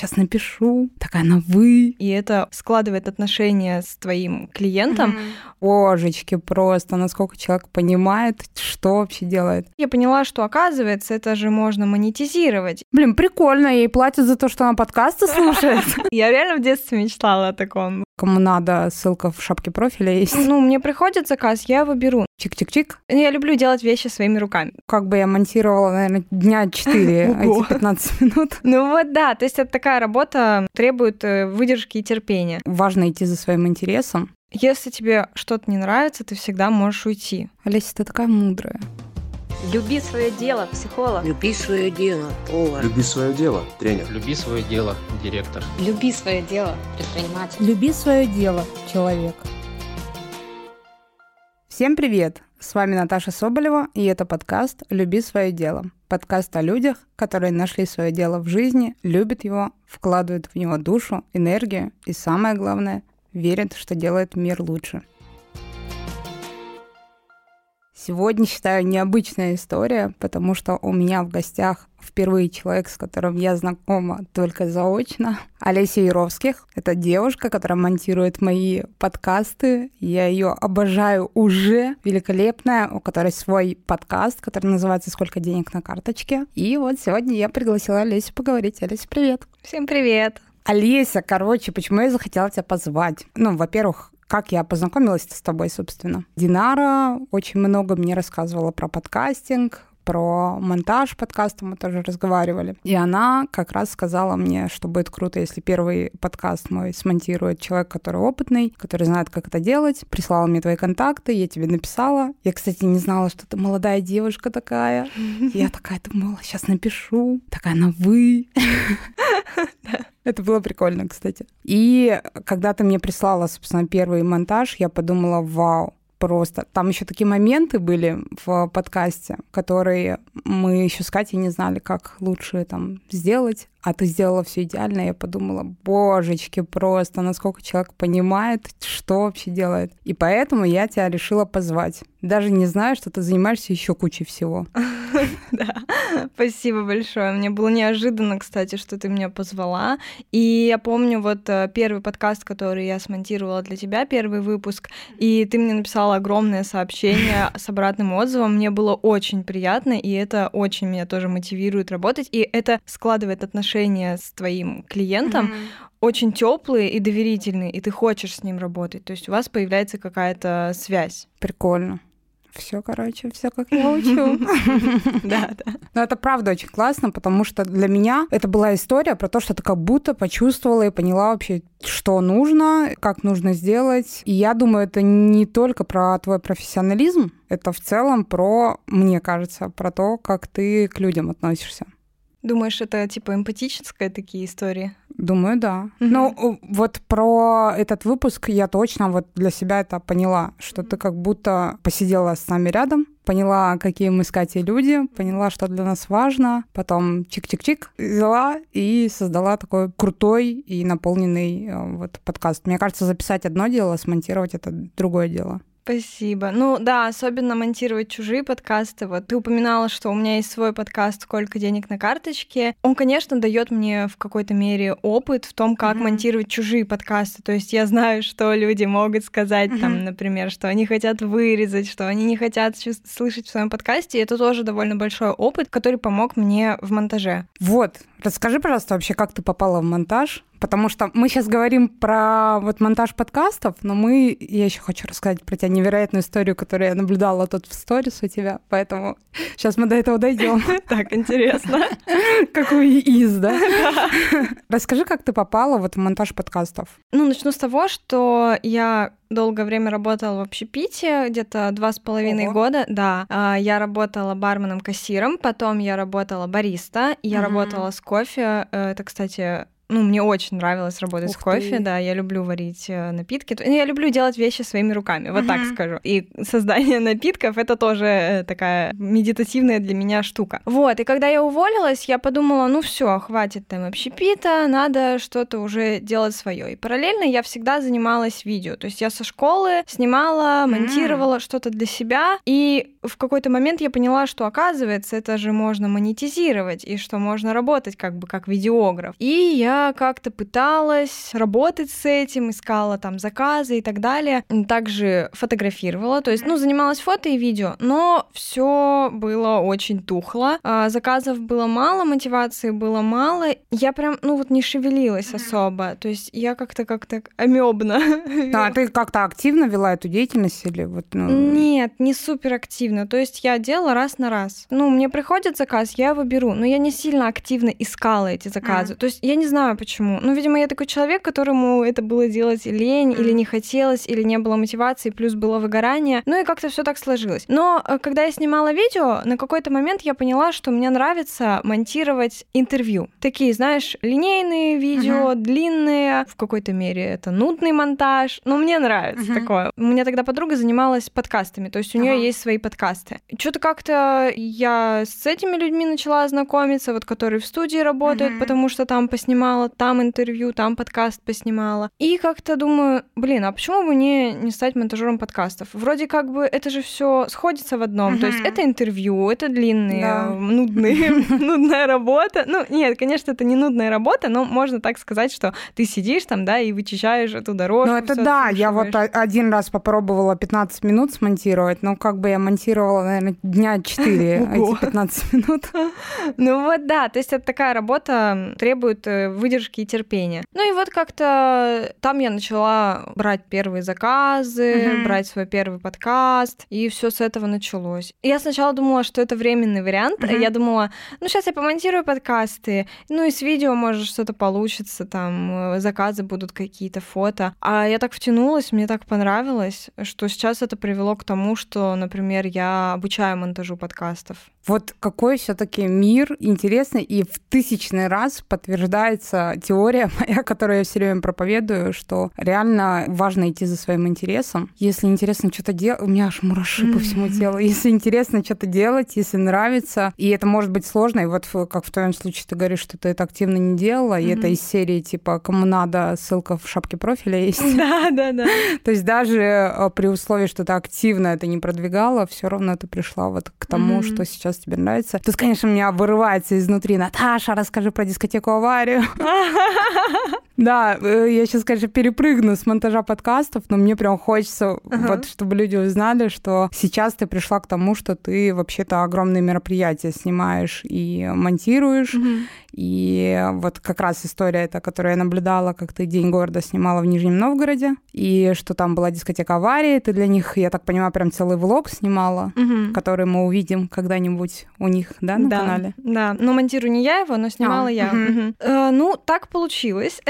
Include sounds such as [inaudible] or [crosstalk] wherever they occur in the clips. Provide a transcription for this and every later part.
сейчас напишу. Такая на вы. И это складывает отношения с твоим клиентом. Божечки, просто насколько человек понимает, что вообще делает. Я поняла, что оказывается, это же можно монетизировать. Блин, прикольно, ей платят за то, что она подкасты слушает. [laughs] Я реально в детстве мечтала о таком. Кому надо, ссылка в шапке профиля есть. Ну, мне приходит заказ, я его беру. Чик-чик-чик. Я люблю делать вещи своими руками. Как бы я монтировала, наверное, дня 4 Ого. эти 15 минут. Ну вот да, то есть это такая работа требует э, выдержки и терпения. Важно идти за своим интересом. Если тебе что-то не нравится, ты всегда можешь уйти. Олеся, ты такая мудрая. Люби свое дело, психолог. Люби свое дело, повар. Люби свое дело, тренер. Люби свое дело, директор. Люби свое дело, предприниматель. Люби свое дело, человек. Всем привет! С вами Наташа Соболева, и это подкаст «Люби свое дело». Подкаст о людях, которые нашли свое дело в жизни, любят его, вкладывают в него душу, энергию и, самое главное, верят, что делает мир лучше. Сегодня, считаю, необычная история, потому что у меня в гостях впервые человек, с которым я знакома только заочно. Олеся Яровских. Это девушка, которая монтирует мои подкасты. Я ее обожаю уже. Великолепная, у которой свой подкаст, который называется «Сколько денег на карточке». И вот сегодня я пригласила Олесю поговорить. Олеся, привет. Всем привет! Олеся, короче, почему я захотела тебя позвать? Ну, во-первых, как я познакомилась с тобой, собственно. Динара очень много мне рассказывала про подкастинг, про монтаж подкаста мы тоже разговаривали. И она как раз сказала мне, что будет круто, если первый подкаст мой смонтирует человек, который опытный, который знает, как это делать. Прислала мне твои контакты, я тебе написала. Я, кстати, не знала, что ты молодая девушка такая. [laughs] Я такая думала, сейчас напишу. Такая на вы. [laughs] Это было прикольно, кстати. И когда ты мне прислала, собственно, первый монтаж, я подумала, вау, просто. Там еще такие моменты были в подкасте, которые мы еще с Катей не знали, как лучше там сделать. А ты сделала все идеально. Я подумала, божечки, просто насколько человек понимает, что вообще делает. И поэтому я тебя решила позвать. Даже не знаю, что ты занимаешься еще кучей всего. [laughs] Да, спасибо большое. Мне было неожиданно, кстати, что ты меня позвала. И я помню вот э, первый подкаст, который я смонтировала для тебя, первый выпуск, и ты мне написала огромное сообщение [laughs] с обратным отзывом. Мне было очень приятно, и это очень меня тоже мотивирует работать, и это складывает отношения с твоим клиентом очень теплые и доверительные, и ты хочешь с ним работать. То есть у вас появляется какая-то связь. Прикольно. Все, короче, все как [laughs] я учу. Да, да. Но это правда очень классно, потому что для меня это была история про то, что ты как будто почувствовала и поняла вообще, что нужно, как нужно сделать. И я думаю, это не только про твой профессионализм, это в целом про, мне кажется, про то, как ты к людям относишься. Думаешь, это типа эмпатические такие истории? Думаю, да. Мгм. Ну, вот про этот выпуск я точно вот для себя это поняла, что ты как будто посидела с нами рядом, поняла, какие мы с Катей люди, поняла, что для нас важно, потом чик-чик-чик взяла и создала такой крутой и наполненный э, вот подкаст. Мне кажется, записать одно дело, смонтировать это другое дело. Спасибо. Ну да, особенно монтировать чужие подкасты. Вот ты упоминала, что у меня есть свой подкаст «Сколько денег на карточке». Он, конечно, дает мне в какой-то мере опыт в том, как Мгм. монтировать чужие подкасты. То есть я знаю, что люди могут сказать, там, Мгм. например, что они хотят вырезать, что они не хотят слышать в своем подкасте. И это тоже довольно большой опыт, который помог мне в монтаже. Вот, расскажи, пожалуйста, вообще, как ты попала в монтаж? Потому что мы сейчас говорим про вот монтаж подкастов, но мы, я еще хочу рассказать про тебя невероятную историю, которую я наблюдала тут в сторис у тебя, поэтому сейчас мы до этого дойдем. [laughs] Так, интересно. [laughs] Какой из, [laughs] да? Расскажи, как ты попала вот в монтаж подкастов. Ну, начну с того, что я долгое время работала в общепите, где-то два с половиной Ого. года, да. А, Я работала барменом-кассиром, потом я работала бариста, я Мгм. работала с кофе. Э, Это, кстати, ну, мне очень нравилось работать Ух с кофе, ты. да, я люблю варить э, напитки. То- Я люблю делать вещи своими руками, вот так Мгм. скажу. И создание [laughs] напитков — это тоже э, такая медитативная для меня штука. Вот, и когда я уволилась, я подумала, ну все, хватит там общепита, надо что-то уже делать свое. И параллельно я всегда занималась видео. То есть я со школы снимала, монтировала что-то для себя, и в какой-то момент я поняла, что оказывается, это же можно монетизировать, и что можно работать как бы как видеограф. И я я как-то пыталась работать с этим, искала там заказы и так далее. Также фотографировала, то есть, ну, занималась фото и видео, но все было очень тухло. А, заказов было мало, мотивации было мало. Я прям, ну, вот не шевелилась особо. То есть я как-то как-то амебно. [laughs] А ты как-то активно вела эту деятельность или вот? Ну... Нет, не супер активно. То есть я делала раз на раз. Ну, мне приходит заказ, я его беру, но я не сильно активно искала эти заказы. Mm. То есть я не знаю почему. Ну, видимо, я такой человек, которому это было делать лень, mm. или не хотелось, или не было мотивации, плюс было выгорание. Ну и как-то все так сложилось. Но э, когда я снимала видео, на какой-то момент я поняла, что мне нравится монтировать интервью. Такие, знаешь, линейные видео, mm-hmm. длинные, в какой-то мере это нудный монтаж, но мне нравится mm-hmm. такое. У меня тогда подруга занималась подкастами, то есть у нее uh-huh. есть свои подкасты. Что-то как-то я с этими людьми начала знакомиться, вот которые в студии работают, mm-hmm. потому что там поснимала, там интервью, там подкаст поснимала. И как-то думаю, блин, а почему бы мне не стать монтажером подкастов? Вроде как бы это же все сходится в одном. Mm-hmm. То есть это интервью, это длинные, да. нудные, [laughs] нудная работа. Ну, нет, конечно, это не нудная работа, но можно так сказать, что ты сидишь там, да, и вычищаешь эту дорожку. Ну, это да, я вот один раз попробовала 15 минут смонтировать, но как бы я монтировала, наверное, дня 4 [laughs] эти 15 минут. [laughs] Ну вот да, то есть это такая работа требует э, выдержки и терпения. Ну и вот как-то там я начала брать первые заказы, брать свой первый подкаст, и все с этого началось. Я сначала думала, что это временный вариант. Я думала, ну сейчас я помонтирую подкасты, ну и с видео может что-то получится, там э, заказы будут какие-то, фото. А я так втянулась, мне так понравилось, что сейчас это привело к тому, что, например, я обучаю монтажу подкастов. Вот какой все-таки мир интересный, и в тысячный раз подтверждается теория [laughs] моя, которую я все время проповедую, что реально важно идти за своим интересом. Если интересно что-то делать, у меня аж мураши по всему телу. [laughs] Если интересно что-то делать, если нравится, и это может быть сложно, и вот как в твоем случае ты говоришь, что ты это активно не делала, и это из серии типа кому надо, ссылка в шапке профиля есть. [laughs] Да, да, да. То есть даже э, при условии, что ты активно это не продвигала, все равно ты пришла вот к тому, что сейчас тебе нравится. Тут, конечно, у меня вырывается изнутри. Наташа, расскажи про дискотеку аварию. Да, э, я сейчас, конечно, перепрыгну с монтажа подкастов, но мне прям хочется, вот, чтобы люди узнали, что сейчас ты пришла к тому, что ты вообще-то огромные мероприятия снимаешь и монтируешь, и вот как раз история эта, которую я наблюдала, как ты День города снимала в Нижнем Новгороде, и что там была дискотека аварии, ты для них, я так понимаю, прям целый влог снимала, угу. который мы увидим когда-нибудь у них, да, на да, канале? Да, но монтирую не я его, но снимала а, я. Угу. Э, ну, так получилось.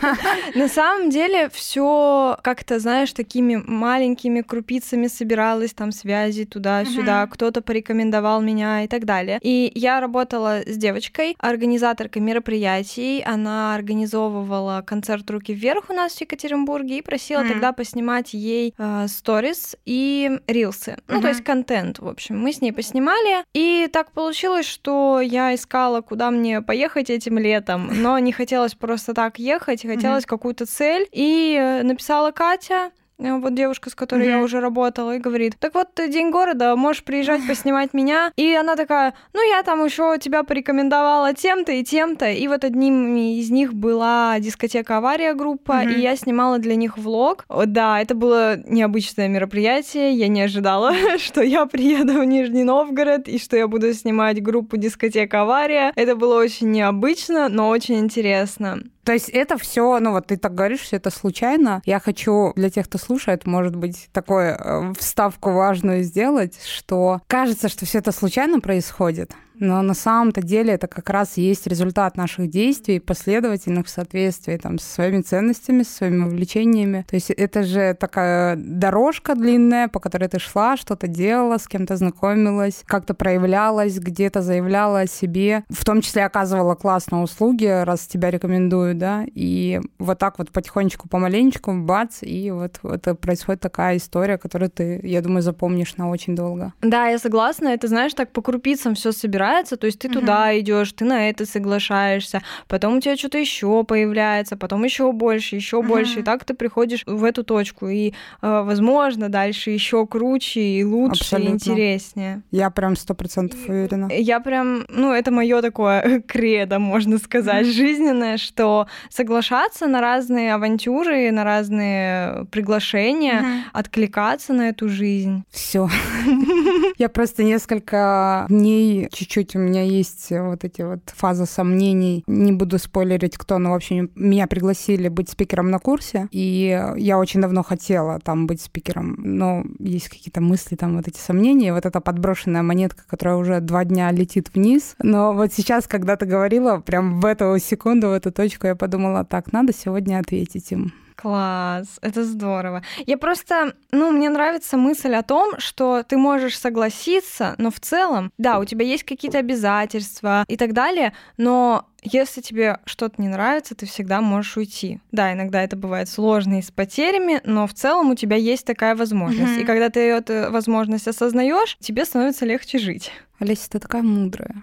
[laughs] На самом деле все как-то, знаешь, такими маленькими крупицами собиралось, там связи туда-сюда, кто-то порекомендовал меня и так далее. И я работала с девочкой, организаторкой мероприятий. Она организовывала концерт «Руки вверх» у нас в Екатеринбурге и просила тогда поснимать ей э, сторис и рилсы. Ну, то есть контент, в общем. Мы с ней поснимали. И так получилось, что я искала, куда мне поехать этим летом, но не хотелось просто так ехать, хотелось mm-hmm. какую-то цель. И э, написала Катя, вот девушка, с которой mm-hmm. я уже работала, и говорит, так вот, День города, можешь приезжать поснимать меня. И она такая, ну, я там еще тебя порекомендовала тем-то и тем-то. И вот одним из них была дискотека «Авария» группа, mm-hmm. и я снимала для них влог. Да, это было необычное мероприятие, я не ожидала, [laughs] что я приеду в Нижний Новгород, и что я буду снимать группу дискотека «Авария». Это было очень необычно, но очень интересно. То есть это все, ну вот ты так говоришь, все это случайно. Я хочу для тех, кто слушает, может быть, такую э, вставку важную сделать, что кажется, что все это случайно происходит, но на самом-то деле это как раз есть результат наших действий, последовательных в соответствии там, со своими ценностями, со своими увлечениями. То есть это же такая дорожка длинная, по которой ты шла, что-то делала, с кем-то знакомилась, как-то проявлялась, где-то заявляла о себе, в том числе оказывала классные услуги, раз тебя рекомендуют, да, и вот так вот потихонечку, помаленечку, бац, и вот это происходит такая история, которую ты, я думаю, запомнишь на очень долго. Да, я согласна, это, знаешь, так по крупицам все собирается нравится, то есть ты туда идешь, ты на это соглашаешься, потом у тебя что-то еще появляется, потом еще больше, еще больше, и так ты приходишь в эту точку, и, э, возможно, дальше еще круче и лучше, Абсолютно. и интереснее. Я прям сто процентов уверена. Я прям, ну, это мое такое [laughs] кредо, можно сказать, жизненное, что соглашаться на разные авантюры, на разные приглашения, откликаться на эту жизнь. Все. [laughs] Я просто несколько дней чуть-чуть у меня есть вот эти вот фазы сомнений. Не буду спойлерить, кто, но, в общем, меня пригласили быть спикером на курсе, и я очень давно хотела там быть спикером, но есть какие-то мысли, там вот эти сомнения, вот эта подброшенная монетка, которая уже два дня летит вниз. Но вот сейчас, когда ты говорила, прям в эту секунду, в эту точку, я подумала, так, надо сегодня ответить им. Класс, это здорово. Я просто, ну, мне нравится мысль о том, что ты можешь согласиться, но в целом, да, у тебя есть какие-то обязательства и так далее, но если тебе что-то не нравится, ты всегда можешь уйти. Да, иногда это бывает сложно и с потерями, но в целом у тебя есть такая возможность. Мгм. И когда ты эту возможность осознаешь, тебе становится легче жить. Олеся, ты такая мудрая.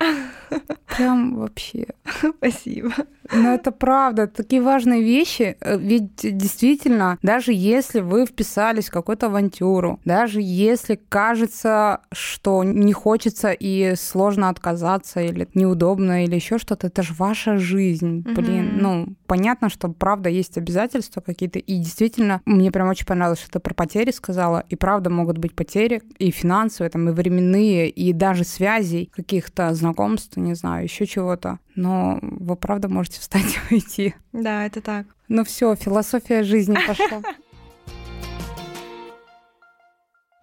Прям вообще. [laughs] Спасибо. Но это правда, такие важные вещи. Э, Ведь действительно, даже если вы вписались в какую-то авантюру, даже если кажется, что не хочется и сложно отказаться, или неудобно, или еще что-то, это же ваша жизнь. Блин, Мгм. ну, понятно, что правда есть обязательства какие-то. И действительно, мне прям очень понравилось, что ты про потери сказала. И правда могут быть потери и финансовые, там, и временные, и даже связей, каких-то знакомств, не знаю, еще чего-то. Но вы правда можете [laughs] встать и уйти. Да, это так. Ну все, философия жизни [laughs] пошла.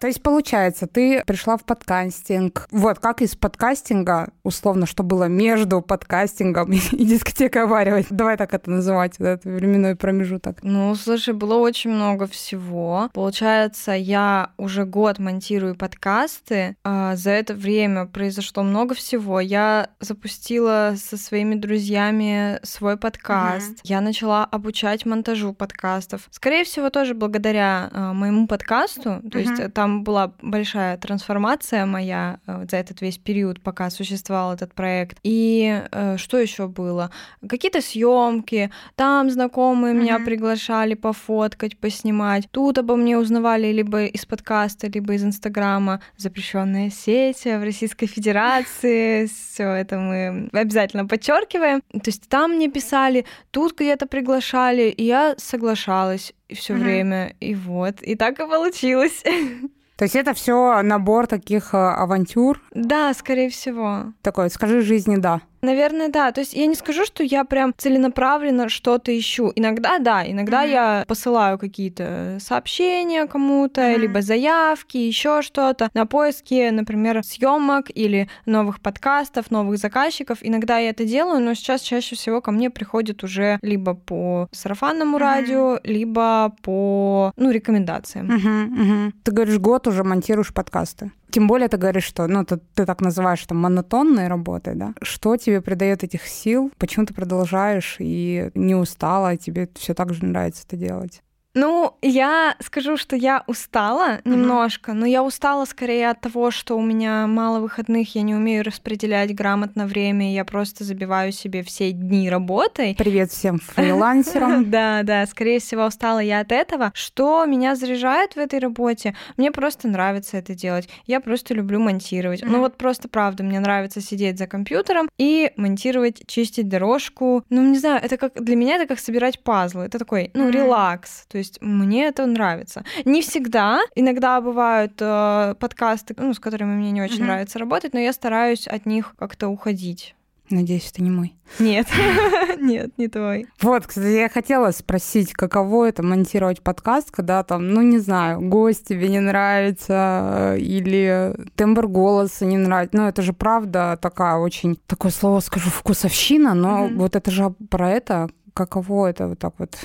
То есть, получается, ты пришла в подкастинг. Вот, как из подкастинга, условно, что было между подкастингом [laughs] и дискотекой Аварио, давай так это называть, этот временной промежуток. Ну, слушай, было очень много всего. Получается, я уже год монтирую подкасты. а За это время произошло много всего. Я запустила со своими друзьями свой подкаст. Я начала обучать монтажу подкастов. Скорее всего, тоже благодаря а, моему подкасту. То есть Мгм. Э, там была большая трансформация моя э, за этот весь период, пока существовал этот проект. И э, что еще было? Какие-то съемки, там знакомые меня Мгм. приглашали пофоткать, поснимать. Тут обо мне узнавали либо из подкаста, либо из Инстаграма. Запрещенная сеть в Российской Федерации. Все это мы обязательно подчеркиваем. То есть там мне писали, тут где-то приглашали, и я соглашалась все Мгм. время. И вот, и так и получилось. [laughs] То есть это все набор таких э, авантюр. Да, скорее всего. Такой, скажи жизни да. Наверное, да. То есть я не скажу, что я прям целенаправленно что-то ищу. Иногда, да, иногда Мгм. я посылаю какие-то сообщения кому-то, Мгм. либо заявки, еще что-то на поиски, например, съемок или новых подкастов, новых заказчиков. Иногда я это делаю, но сейчас чаще всего ко мне приходят уже либо по сарафанному Мгм. радио, либо по ну, рекомендациям. Мгм, мгм. Ты говоришь, год уже монтируешь подкасты. Тем более ты говоришь, что ну, ты, ты так называешь там монотонной работой, да? Что тебе придает этих сил? Почему ты продолжаешь и не устала, и тебе все так же нравится это делать? Ну, я скажу, что я устала немножко, но я устала скорее от того, что у меня мало выходных, я не умею распределять грамотно время, я просто забиваю себе все дни работой. Привет всем [laughs] фрилансерам. Да, да, скорее всего, устала я от этого. Что меня заряжает в этой работе? Мне просто нравится это делать. Я просто люблю монтировать. Ну вот просто правда, мне нравится сидеть за компьютером и монтировать, чистить дорожку. Ну, не знаю, это как для меня это как собирать пазлы. Это такой, ну, релакс. То есть мне это нравится. Не всегда. Иногда бывают э, подкасты, ну, с которыми мне не очень Мгм. нравится работать, но я стараюсь от них как-то уходить. Надеюсь, это не мой. Нет, [laughs] нет, не твой. Вот, кстати, я хотела спросить, каково это монтировать подкаст, когда там, ну, не знаю, гость тебе не нравится э, или тембр голоса не нравится. Ну, это же правда такая очень, такое слово скажу, вкусовщина, но Мгм. вот это же про это, каково это вот так вот.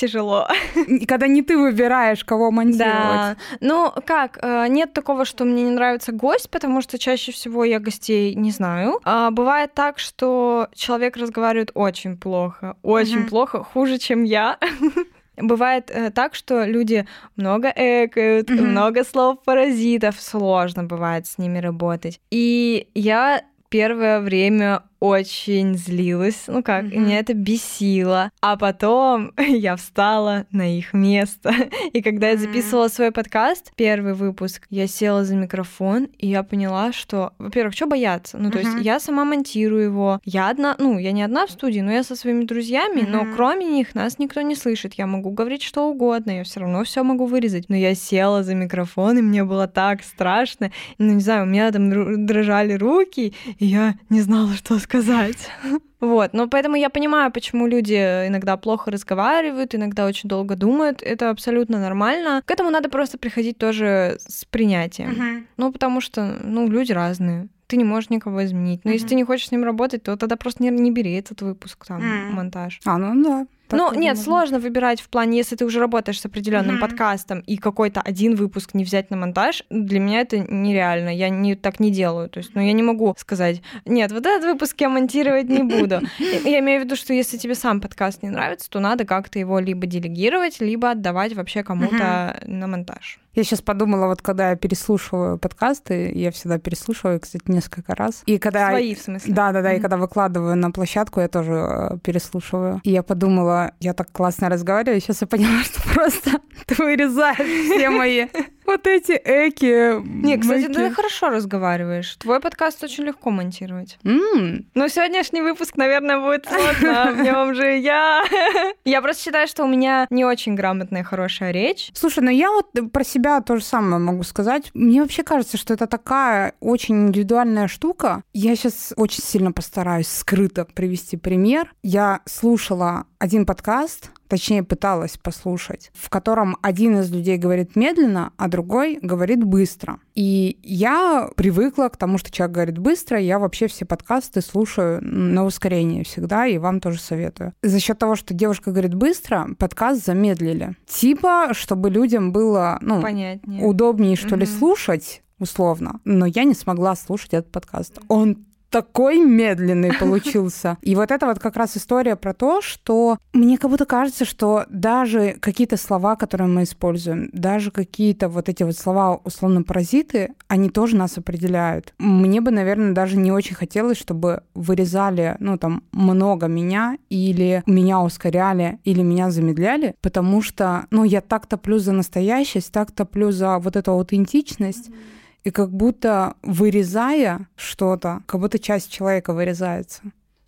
Тяжело. И Когда не ты выбираешь, кого монтировать. Да. Ну, как, э, нет такого, что мне не нравится гость, потому что чаще всего я гостей не знаю. А бывает так, что человек разговаривает очень плохо, очень Мгм. плохо, хуже, чем я. [laughs] Бывает э, так, что люди много экают, Мгм. много слов паразитов, сложно бывает с ними работать. И я первое время очень злилась, ну как, mm-hmm. меня это бесило. А потом [laughs] я встала на их место. [laughs] И когда mm-hmm. я записывала свой подкаст, первый выпуск, я села за микрофон, и я поняла, что, во-первых, что бояться? Ну, то mm-hmm. есть я сама монтирую его. Я одна, ну, я не одна в студии, но я со своими друзьями, mm-hmm. но кроме них нас никто не слышит. Я могу говорить что угодно, я все равно все могу вырезать. Но я села за микрофон, и мне было так страшно. Ну, не знаю, у меня там дрожали руки, и я не знала, что сказать. Вот, ну поэтому я понимаю, почему люди иногда плохо разговаривают, иногда очень долго думают. Это абсолютно нормально. К этому надо просто приходить тоже с принятием. Uh-huh. Ну, потому что, ну, люди разные ты не можешь никого изменить. Но mm-hmm. если ты не хочешь с ним работать, то тогда просто не, не бери этот выпуск, там, mm-hmm. монтаж. А, ну да. Ну, нет, можно. сложно выбирать в плане, если ты уже работаешь с определенным mm-hmm. подкастом и какой-то один выпуск не взять на монтаж, для меня это нереально. Я не, так не делаю. То есть, ну, я не могу сказать, нет, вот этот выпуск я монтировать не буду. [laughs] Я имею в виду, что если тебе сам подкаст не нравится, то надо как-то его либо делегировать, либо отдавать вообще кому-то на монтаж. Я сейчас подумала, вот когда я переслушиваю подкасты, я всегда переслушиваю, кстати, несколько раз. И когда... Свои, в смысле? Да, да, да, mm-hmm. и когда выкладываю на площадку, я тоже э, переслушиваю. И я подумала, я так классно разговариваю, сейчас я поняла, [laughs] что просто [laughs] ты вырезаешь все мои вот эти эки. Не, кстати, ты хорошо разговариваешь. Твой подкаст очень легко монтировать. Mm. Но сегодняшний выпуск, наверное, будет сложно. В нем же я. [laughs] Я просто считаю, что у меня не очень грамотная, хорошая речь. Слушай, ну я вот про себя то же самое могу сказать. Мне вообще кажется, что это такая очень индивидуальная штука. Я сейчас очень сильно постараюсь скрыто привести пример. Я слушала один подкаст, точнее пыталась послушать, в котором один из людей говорит медленно, а другой говорит быстро. И я привыкла к тому, что человек говорит быстро, я вообще все подкасты слушаю на ускорение всегда, и вам тоже советую. За счет того, что девушка говорит быстро, подкаст замедлили. Типа, чтобы людям было ну, Понятнее. удобнее, что угу. ли, слушать, условно. Но я не смогла слушать этот подкаст. Он такой медленный получился. [laughs] И вот это вот как раз история про то, что мне как будто кажется, что даже какие-то слова, которые мы используем, даже какие-то вот эти вот слова условно паразиты, они тоже нас определяют. Мне бы, наверное, даже не очень хотелось, чтобы вырезали, ну, там, много меня, или меня ускоряли, или меня замедляли, потому что, ну, я так топлю за настоящесть, так топлю за вот эту аутентичность, mm-hmm и как будто вырезая что-то, как будто часть человека вырезается.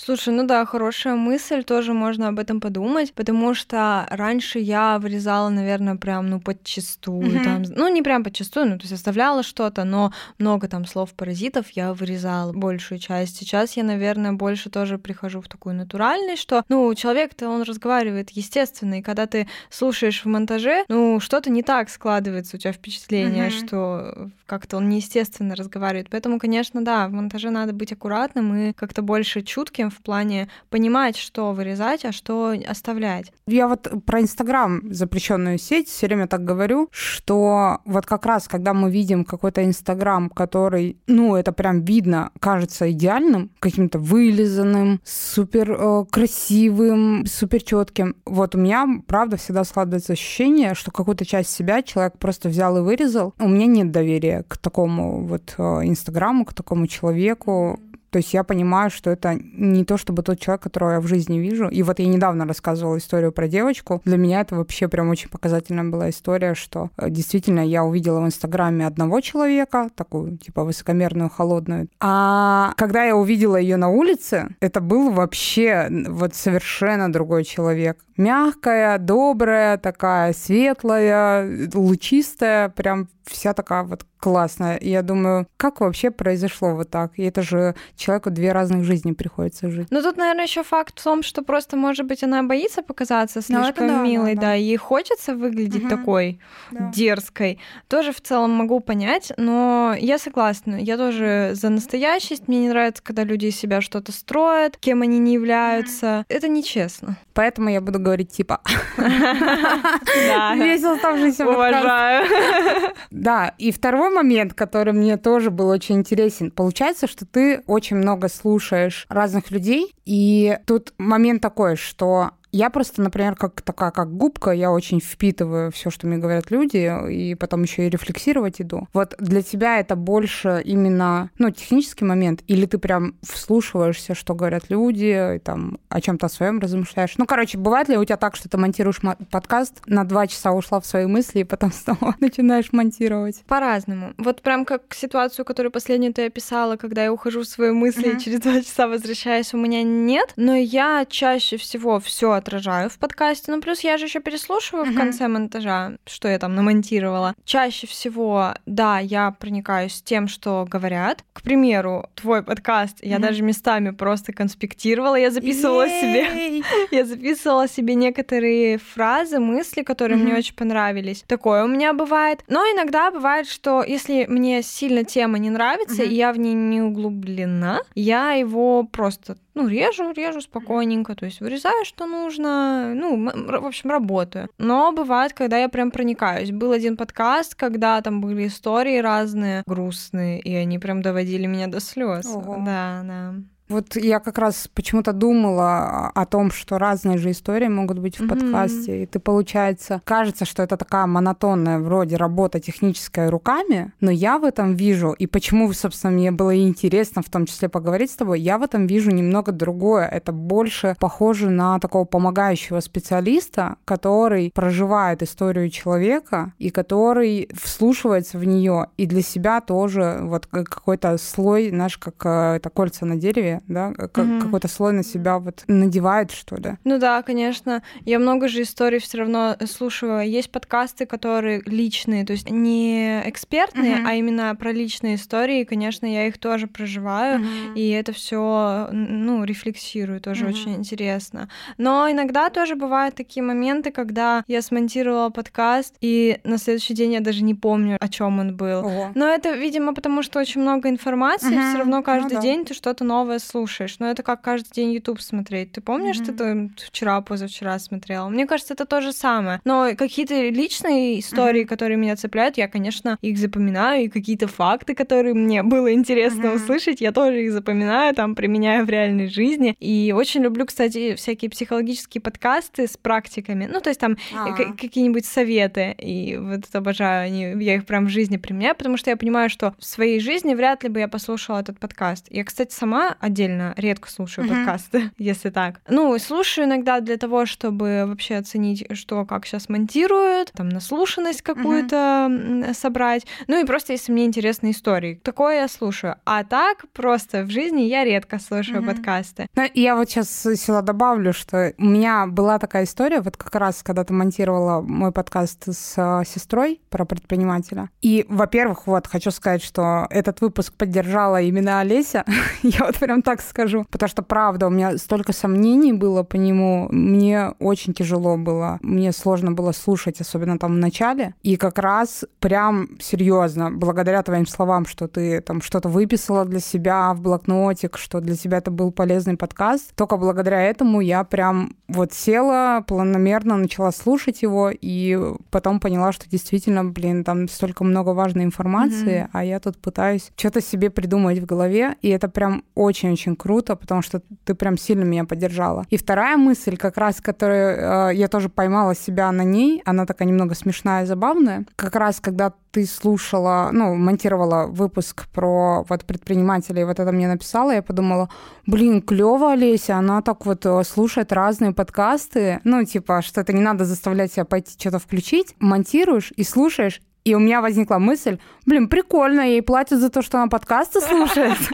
Слушай, ну да, хорошая мысль, тоже можно об этом подумать, потому что раньше я вырезала, наверное, прям, ну, подчастую, mm-hmm. там, ну, не прям подчастую, ну, то есть оставляла что-то, но много там слов-паразитов я вырезала большую часть. Сейчас я, наверное, больше тоже прихожу в такую натуральность, что, ну, человек-то, он разговаривает естественно, и когда ты слушаешь в монтаже, ну, что-то не так складывается у тебя впечатление, mm-hmm. что как-то он неестественно разговаривает. Поэтому, конечно, да, в монтаже надо быть аккуратным и как-то больше чутким в плане понимать, что вырезать, а что оставлять. Я вот про Инстаграм, запрещенную сеть, все время так говорю, что вот как раз, когда мы видим какой-то Инстаграм, который, ну, это прям видно, кажется идеальным, каким-то вылизанным, супер э, красивым, супер четким. Вот у меня, правда, всегда складывается ощущение, что какую-то часть себя человек просто взял и вырезал. У меня нет доверия к такому вот э, Инстаграму, к такому человеку. То есть я понимаю, что это не то чтобы тот человек, которого я в жизни вижу. И вот я недавно рассказывала историю про девочку. Для меня это вообще прям очень показательная была история, что э, действительно я увидела в Инстаграме одного человека, такую типа высокомерную, холодную. А когда я увидела ее на улице, это был вообще вот совершенно другой человек. Мягкая, добрая, такая светлая, лучистая, прям вся такая вот классная. И я думаю, как вообще произошло вот так? И это же человеку две разных жизни приходится жить. Ну тут, наверное, еще факт в том, что просто, может быть, она боится показаться ну, слишком да, милой, да, да. да, ей хочется выглядеть угу. такой да. дерзкой. Тоже в целом могу понять, но я согласна. Я тоже за настоящесть. Мне не нравится, когда люди из себя что-то строят, кем они не являются. Это нечестно. Поэтому я буду говорить типа. [laughs] [laughs] Весь оставшийся Уважаю. Да, и второй момент, который мне тоже был очень интересен. Получается, что ты очень много слушаешь разных людей, и тут момент такой, что Я просто, например, как такая, как губка, я очень впитываю все, что мне говорят люди, и потом еще и рефлексировать иду. Вот для тебя это больше именно, ну, технический момент, или ты прям вслушиваешься, что говорят люди, и там о чем-то своем размышляешь. Ну, короче, бывает ли у тебя так, что ты монтируешь подкаст, на два часа ушла в свои мысли, и потом [laughs] снова начинаешь монтировать? По-разному. Вот прям как ситуацию, которую последнюю ты описала, когда я ухожу в свои мысли mm-hmm. и через два часа возвращаюсь, у меня нет, но я чаще всего все отражаю в подкасте. Ну, плюс я же еще переслушиваю mm-hmm. в конце монтажа, что я там намонтировала. Чаще всего, да, я проникаюсь тем, что говорят. К примеру, твой подкаст я mm-hmm. даже местами просто конспектировала, я записывала себе, [laughs] я записывала себе некоторые фразы, мысли, которые мне очень понравились. Такое у меня бывает. Но иногда бывает, что если мне сильно тема не нравится, и я в ней не углублена, я его просто ну, режу, режу спокойненько, то есть вырезаю, что нужно, ну, в общем, работаю. Но бывает, когда я прям проникаюсь. Был один подкаст, когда там были истории разные, грустные, и они прям доводили меня до слез. Да, да. Вот я как раз почему-то думала о том, что разные же истории могут быть в mm-hmm. подкасте, и ты, получается, кажется, что это такая монотонная вроде работа техническая руками, но я в этом вижу, и почему, собственно, мне было интересно в том числе поговорить с тобой, я в этом вижу немного другое. Это больше похоже на такого помогающего специалиста, который проживает историю человека и который вслушивается в нее и для себя тоже вот какой-то слой, знаешь, как э, это кольца на дереве, да, как, угу. какой-то слой на себя вот надевает, что ли. Ну да, конечно. Я много же историй все равно слушаю. Есть подкасты, которые личные, то есть не экспертные, угу. а именно про личные истории. И, конечно, я их тоже проживаю, угу. и это все, ну, рефлексирую, тоже угу. очень интересно. Но иногда тоже бывают такие моменты, когда я смонтировала подкаст, и на следующий день я даже не помню, о чем он был. Ого. Но это, видимо, потому что очень много информации, угу. все равно ну каждый ну, да. день ты что-то новое слушаешь. Но это как каждый день YouTube смотреть. Ты помнишь, mm-hmm. ты вчера, позавчера смотрела? Мне кажется, это то же самое. Но какие-то личные истории, mm-hmm. которые меня цепляют, я, конечно, их запоминаю, и какие-то факты, которые мне было интересно mm-hmm. услышать, я тоже их запоминаю, там, применяю в реальной жизни. И очень люблю, кстати, всякие психологические подкасты с практиками. Ну, то есть там а. какие-нибудь советы. И вот это обожаю, они, я их прям в жизни применяю, потому что я понимаю, что в своей жизни вряд ли бы я послушала этот подкаст. Я, кстати, сама отдельно редко слушаю mm-hmm. подкасты, [laughs] если так. Ну, слушаю иногда для того, чтобы вообще оценить, что как сейчас монтируют, там наслушанность какую-то mm-hmm. собрать. Ну и просто если мне интересны истории. Такое я слушаю. А так просто в жизни я редко слушаю mm-hmm. подкасты. Ну, я вот сейчас сюда добавлю, что у меня была такая история, вот как раз когда ты монтировала мой подкаст с э, сестрой про предпринимателя. И, во-первых, вот хочу сказать, что этот выпуск поддержала именно Олеся. [laughs] я вот прям так скажу. Потому что, правда, у меня столько сомнений было по нему. Мне очень тяжело было. Мне сложно было слушать, особенно там в начале. И как раз прям серьезно, благодаря твоим словам, что ты там что-то выписала для себя в блокнотик, что для тебя это был полезный подкаст, только благодаря этому я прям вот села, планомерно начала слушать его, и потом поняла, что действительно, блин, там столько много важной информации, mm-hmm. а я тут пытаюсь что-то себе придумать в голове, и это прям очень очень-очень круто, потому что ты прям сильно меня поддержала. И вторая мысль, как раз, которую э, я тоже поймала себя на ней, она такая немного смешная и забавная, как раз когда ты слушала, ну, монтировала выпуск про вот предпринимателей, вот это мне написала, я подумала, блин, клево, Олеся, она так вот э, слушает разные подкасты, ну, типа, что это не надо заставлять себя пойти что-то включить, монтируешь и слушаешь, и у меня возникла мысль, блин, прикольно, ей платят за то, что она подкасты слушает. [laughs]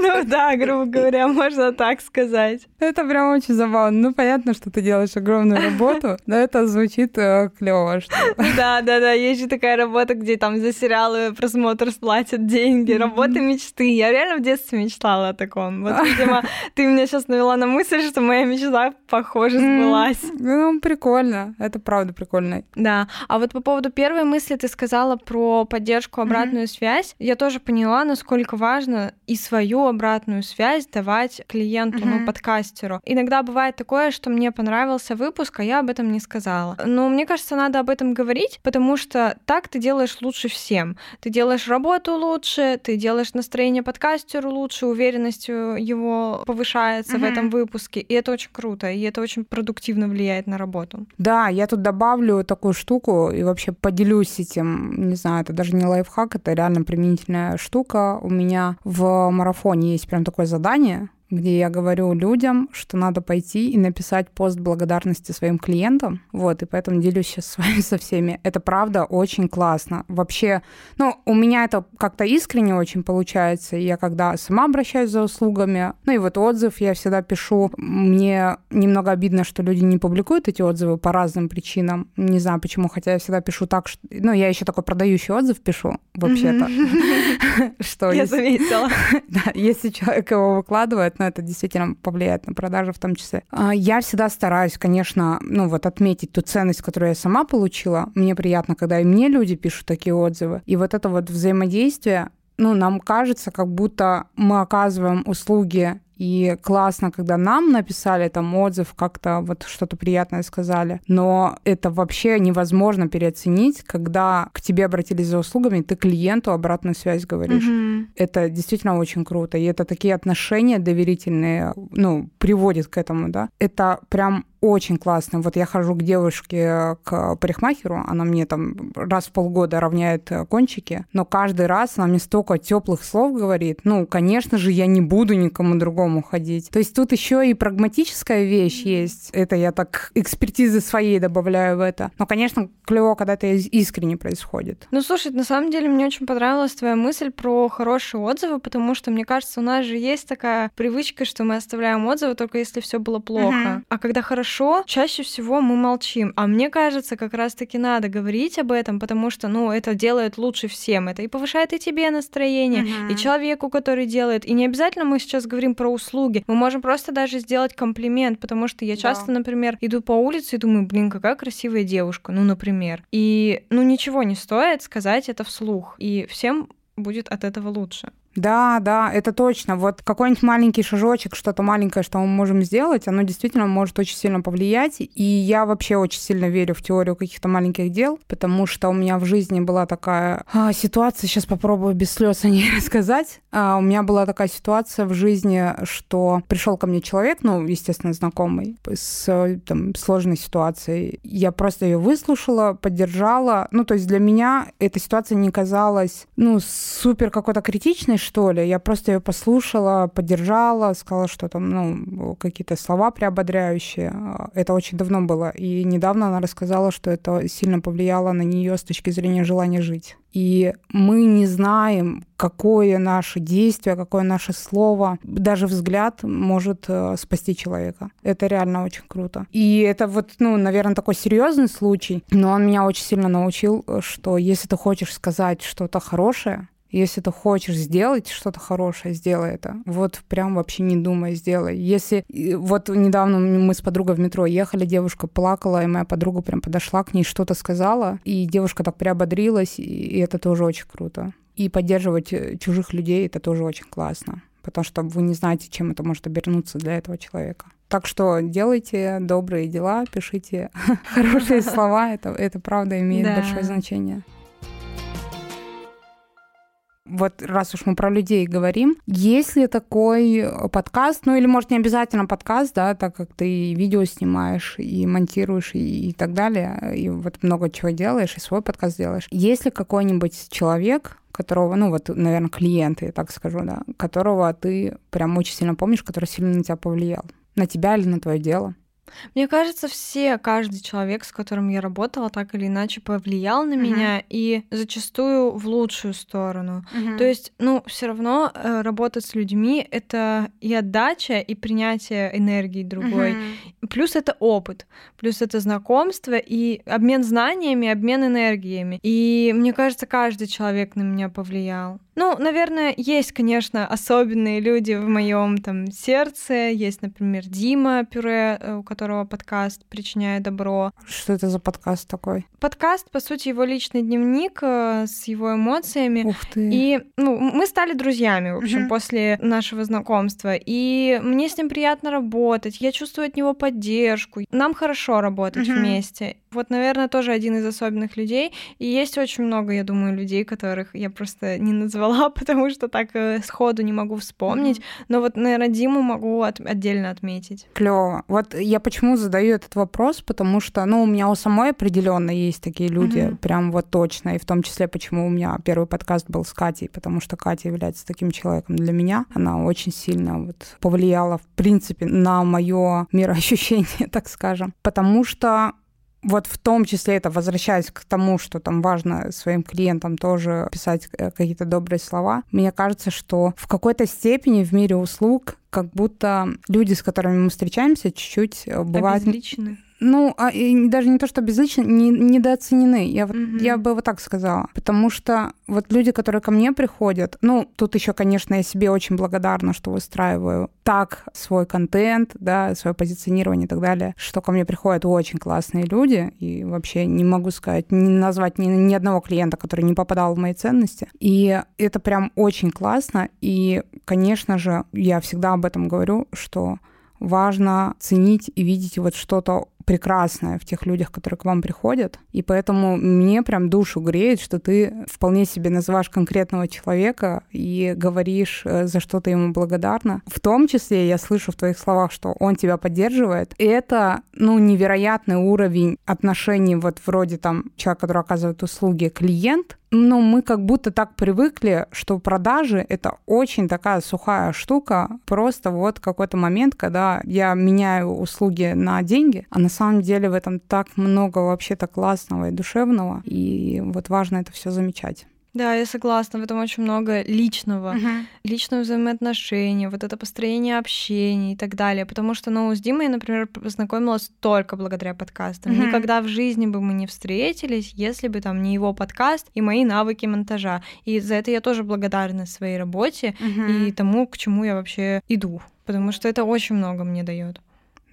Ну да, грубо говоря, можно так сказать. Это прям очень забавно. Ну, понятно, что ты делаешь огромную работу, но это звучит э, клево. [laughs] Да, да, да. Есть же такая работа, где там за сериалы просмотр платят деньги, работа мечты. Я реально в детстве мечтала о таком. Вот, [laughs] видимо, ты меня сейчас навела на мысль, что моя мечта, похоже, сбылась. Ну, прикольно. Это правда прикольно. Да. А вот по поводу первой мысли мысли ты сказала про поддержку, обратную mm-hmm. связь. Я тоже поняла, насколько важно и свою обратную связь давать клиенту, mm-hmm. ну, подкастеру. Иногда бывает такое, что мне понравился выпуск, а я об этом не сказала. Но мне кажется, надо об этом говорить, потому что так ты делаешь лучше всем. Ты делаешь работу лучше, ты делаешь настроение подкастеру лучше, уверенность его повышается mm-hmm. в этом выпуске, и это очень круто, и это очень продуктивно влияет на работу. Да, я тут добавлю такую штуку и вообще поделюсь этим, не знаю, это даже не лайфхак, это реально применительная штука. У меня в марафоне есть прям такое задание, где я говорю людям, что надо пойти и написать пост благодарности своим клиентам. Вот, и поэтому делюсь сейчас с вами со всеми. Это правда очень классно. Вообще, ну, у меня это как-то искренне очень получается. Я когда сама обращаюсь за услугами, ну и вот отзыв я всегда пишу. Мне немного обидно, что люди не публикуют эти отзывы по разным причинам. Не знаю почему, хотя я всегда пишу так, что... Ну, я еще такой продающий отзыв пишу, вообще-то. [laughs] Что Я заметила. [laughs] Если человек его выкладывает, но это действительно повлияет на продажи в том числе. А, я всегда стараюсь, конечно, ну вот отметить ту ценность, которую я сама получила. Мне приятно, когда и мне люди пишут такие отзывы. И вот это вот взаимодействие, ну, нам кажется, как будто мы оказываем услуги и классно, когда нам написали там отзыв, как-то вот что-то приятное сказали. Но это вообще невозможно переоценить, когда к тебе обратились за услугами, ты клиенту обратную связь говоришь. Mm-hmm. Это действительно очень круто. И это такие отношения доверительные, ну, приводит к этому, да. Это прям очень классно. Вот я хожу к девушке, к парикмахеру, она мне там раз в полгода равняет э, кончики, но каждый раз она мне столько теплых слов говорит. Ну, конечно же, я не буду никому другому ходить. То есть тут еще и прагматическая вещь есть. Это я так экспертизы своей добавляю в это. Но, конечно, клево, когда это искренне происходит. Ну, слушай, на самом деле мне очень понравилась твоя мысль про хорошие отзывы, потому что, мне кажется, у нас же есть такая привычка, что мы оставляем отзывы только если все было плохо. Uh-huh. А когда хорошо хорошо, чаще всего мы молчим. А мне кажется, как раз-таки надо говорить об этом, потому что, ну, это делает лучше всем. Это и повышает и тебе настроение, uh-huh. и человеку, который делает. И не обязательно мы сейчас говорим про услуги. Мы можем просто даже сделать комплимент, потому что я часто, да. например, иду по улице и думаю, блин, какая красивая девушка, ну, например. И, ну, ничего не стоит сказать это вслух. И всем будет от этого лучше. Да, да, это точно. Вот какой-нибудь маленький шажочек, что-то маленькое, что мы можем сделать, оно действительно может очень сильно повлиять. И я вообще очень сильно верю в теорию каких-то маленьких дел, потому что у меня в жизни была такая а, ситуация, сейчас попробую без слез о ней [laughs] рассказать. А, у меня была такая ситуация в жизни, что пришел ко мне человек, ну, естественно, знакомый, с там, сложной ситуацией. Я просто ее выслушала, поддержала. Ну, то есть для меня эта ситуация не казалась, ну, супер какой-то критичной, что ли. Я просто ее послушала, поддержала, сказала, что там, ну, какие-то слова приободряющие. Это очень давно было. И недавно она рассказала, что это сильно повлияло на нее с точки зрения желания жить. И мы не знаем, какое наше действие, какое наше слово, даже взгляд может э, спасти человека. Это реально очень круто. И это вот, ну, наверное, такой серьезный случай, но он меня очень сильно научил, что если ты хочешь сказать что-то хорошее, если ты хочешь сделать что-то хорошее, сделай это. Вот прям вообще не думай, сделай. Если... Вот недавно мы с подругой в метро ехали, девушка плакала, и моя подруга прям подошла к ней, что-то сказала, и девушка так приободрилась, и это тоже очень круто. И поддерживать э, чужих людей — это тоже очень классно, потому что вы не знаете, чем это может обернуться для этого человека. Так что делайте добрые дела, пишите [laughs] хорошие [laughs] слова, это, это правда имеет большое значение вот раз уж мы про людей говорим, есть ли такой подкаст, ну или, может, не обязательно подкаст, да, так как ты видео снимаешь, и монтируешь, и, и так далее, и вот много чего делаешь, и свой подкаст делаешь. Есть ли какой-нибудь человек, которого, ну вот, наверное, клиент, я так скажу, да, которого ты прям очень сильно помнишь, который сильно на тебя повлиял? На тебя или на твое дело? Мне кажется, все, каждый человек, с которым я работала, так или иначе повлиял на uh-huh. меня и зачастую в лучшую сторону. Uh-huh. То есть, ну, все равно э, работать с людьми это и отдача, и принятие энергии другой. Uh-huh. Плюс это опыт, плюс это знакомство и обмен знаниями, обмен энергиями. И мне кажется, каждый человек на меня повлиял. Ну, наверное, есть, конечно, особенные люди в моем там сердце. Есть, например, Дима Пюре, э, у которого подкаст «Причиняя добро». Что это за подкаст такой? Подкаст, по сути, его личный дневник э, с его эмоциями. Ух ты. И ну, мы стали друзьями, в общем, Мгм. после нашего знакомства. И мне с ним приятно работать. Я чувствую от него поддержку. Нам хорошо работать Мгм. вместе. Вот, наверное, тоже один из особенных людей. И есть очень много, я думаю, людей, которых я просто не назвала, [laughs] потому что так э, сходу не могу вспомнить. Но вот, наверное, Диму могу от- отдельно отметить. Клево. Вот я почему задаю этот вопрос, потому что, ну, у меня у самой определенно есть такие люди, Мгм. прям вот точно, и в том числе, почему у меня первый подкаст был с Катей, потому что Катя является таким человеком для меня. Она очень сильно вот повлияла, в принципе, на мое мироощущение, [laughs] так скажем. Потому что вот в том числе это возвращаясь к тому, что там важно своим клиентам тоже писать э, какие-то добрые слова. Мне кажется, что в какой-то степени в мире услуг как будто люди, с которыми мы встречаемся, чуть-чуть э, бывают... Обезличены. Ну, а, и даже не то, что безлично, не, недооценены. Я, вот, Мгм. я бы вот так сказала. Потому что вот люди, которые ко мне приходят, ну, тут еще, конечно, я себе очень благодарна, что выстраиваю так свой контент, да, свое позиционирование и так далее, что ко мне приходят очень классные люди, и вообще не могу сказать, не назвать ни, ни одного клиента, который не попадал в мои ценности. И это прям очень классно. И, конечно же, я всегда об этом говорю, что важно ценить и видеть вот что-то прекрасное в тех людях, которые к вам приходят. И поэтому мне прям душу греет, что ты вполне себе называешь конкретного человека и говоришь, э, за что ты ему благодарна. В том числе я слышу в твоих словах, что он тебя поддерживает. И это, ну, невероятный уровень отношений вот вроде там человека, который оказывает услуги, клиент, ну, мы как будто так привыкли, что продажи — это очень такая сухая штука. Просто вот какой-то момент, когда я меняю услуги на деньги, а на самом деле в этом так много вообще-то классного и душевного, и вот важно это все замечать. Да, я согласна, в этом очень много личного. личные взаимоотношения, вот это построение общения и так далее. Потому что, ну, с Димой я, например, познакомилась только благодаря подкастам. Мгм. Никогда в жизни бы мы не встретились, если бы там не его подкаст и мои навыки монтажа. И за это я тоже благодарна своей работе и тому, к чему я вообще иду. Потому что это очень много мне дает.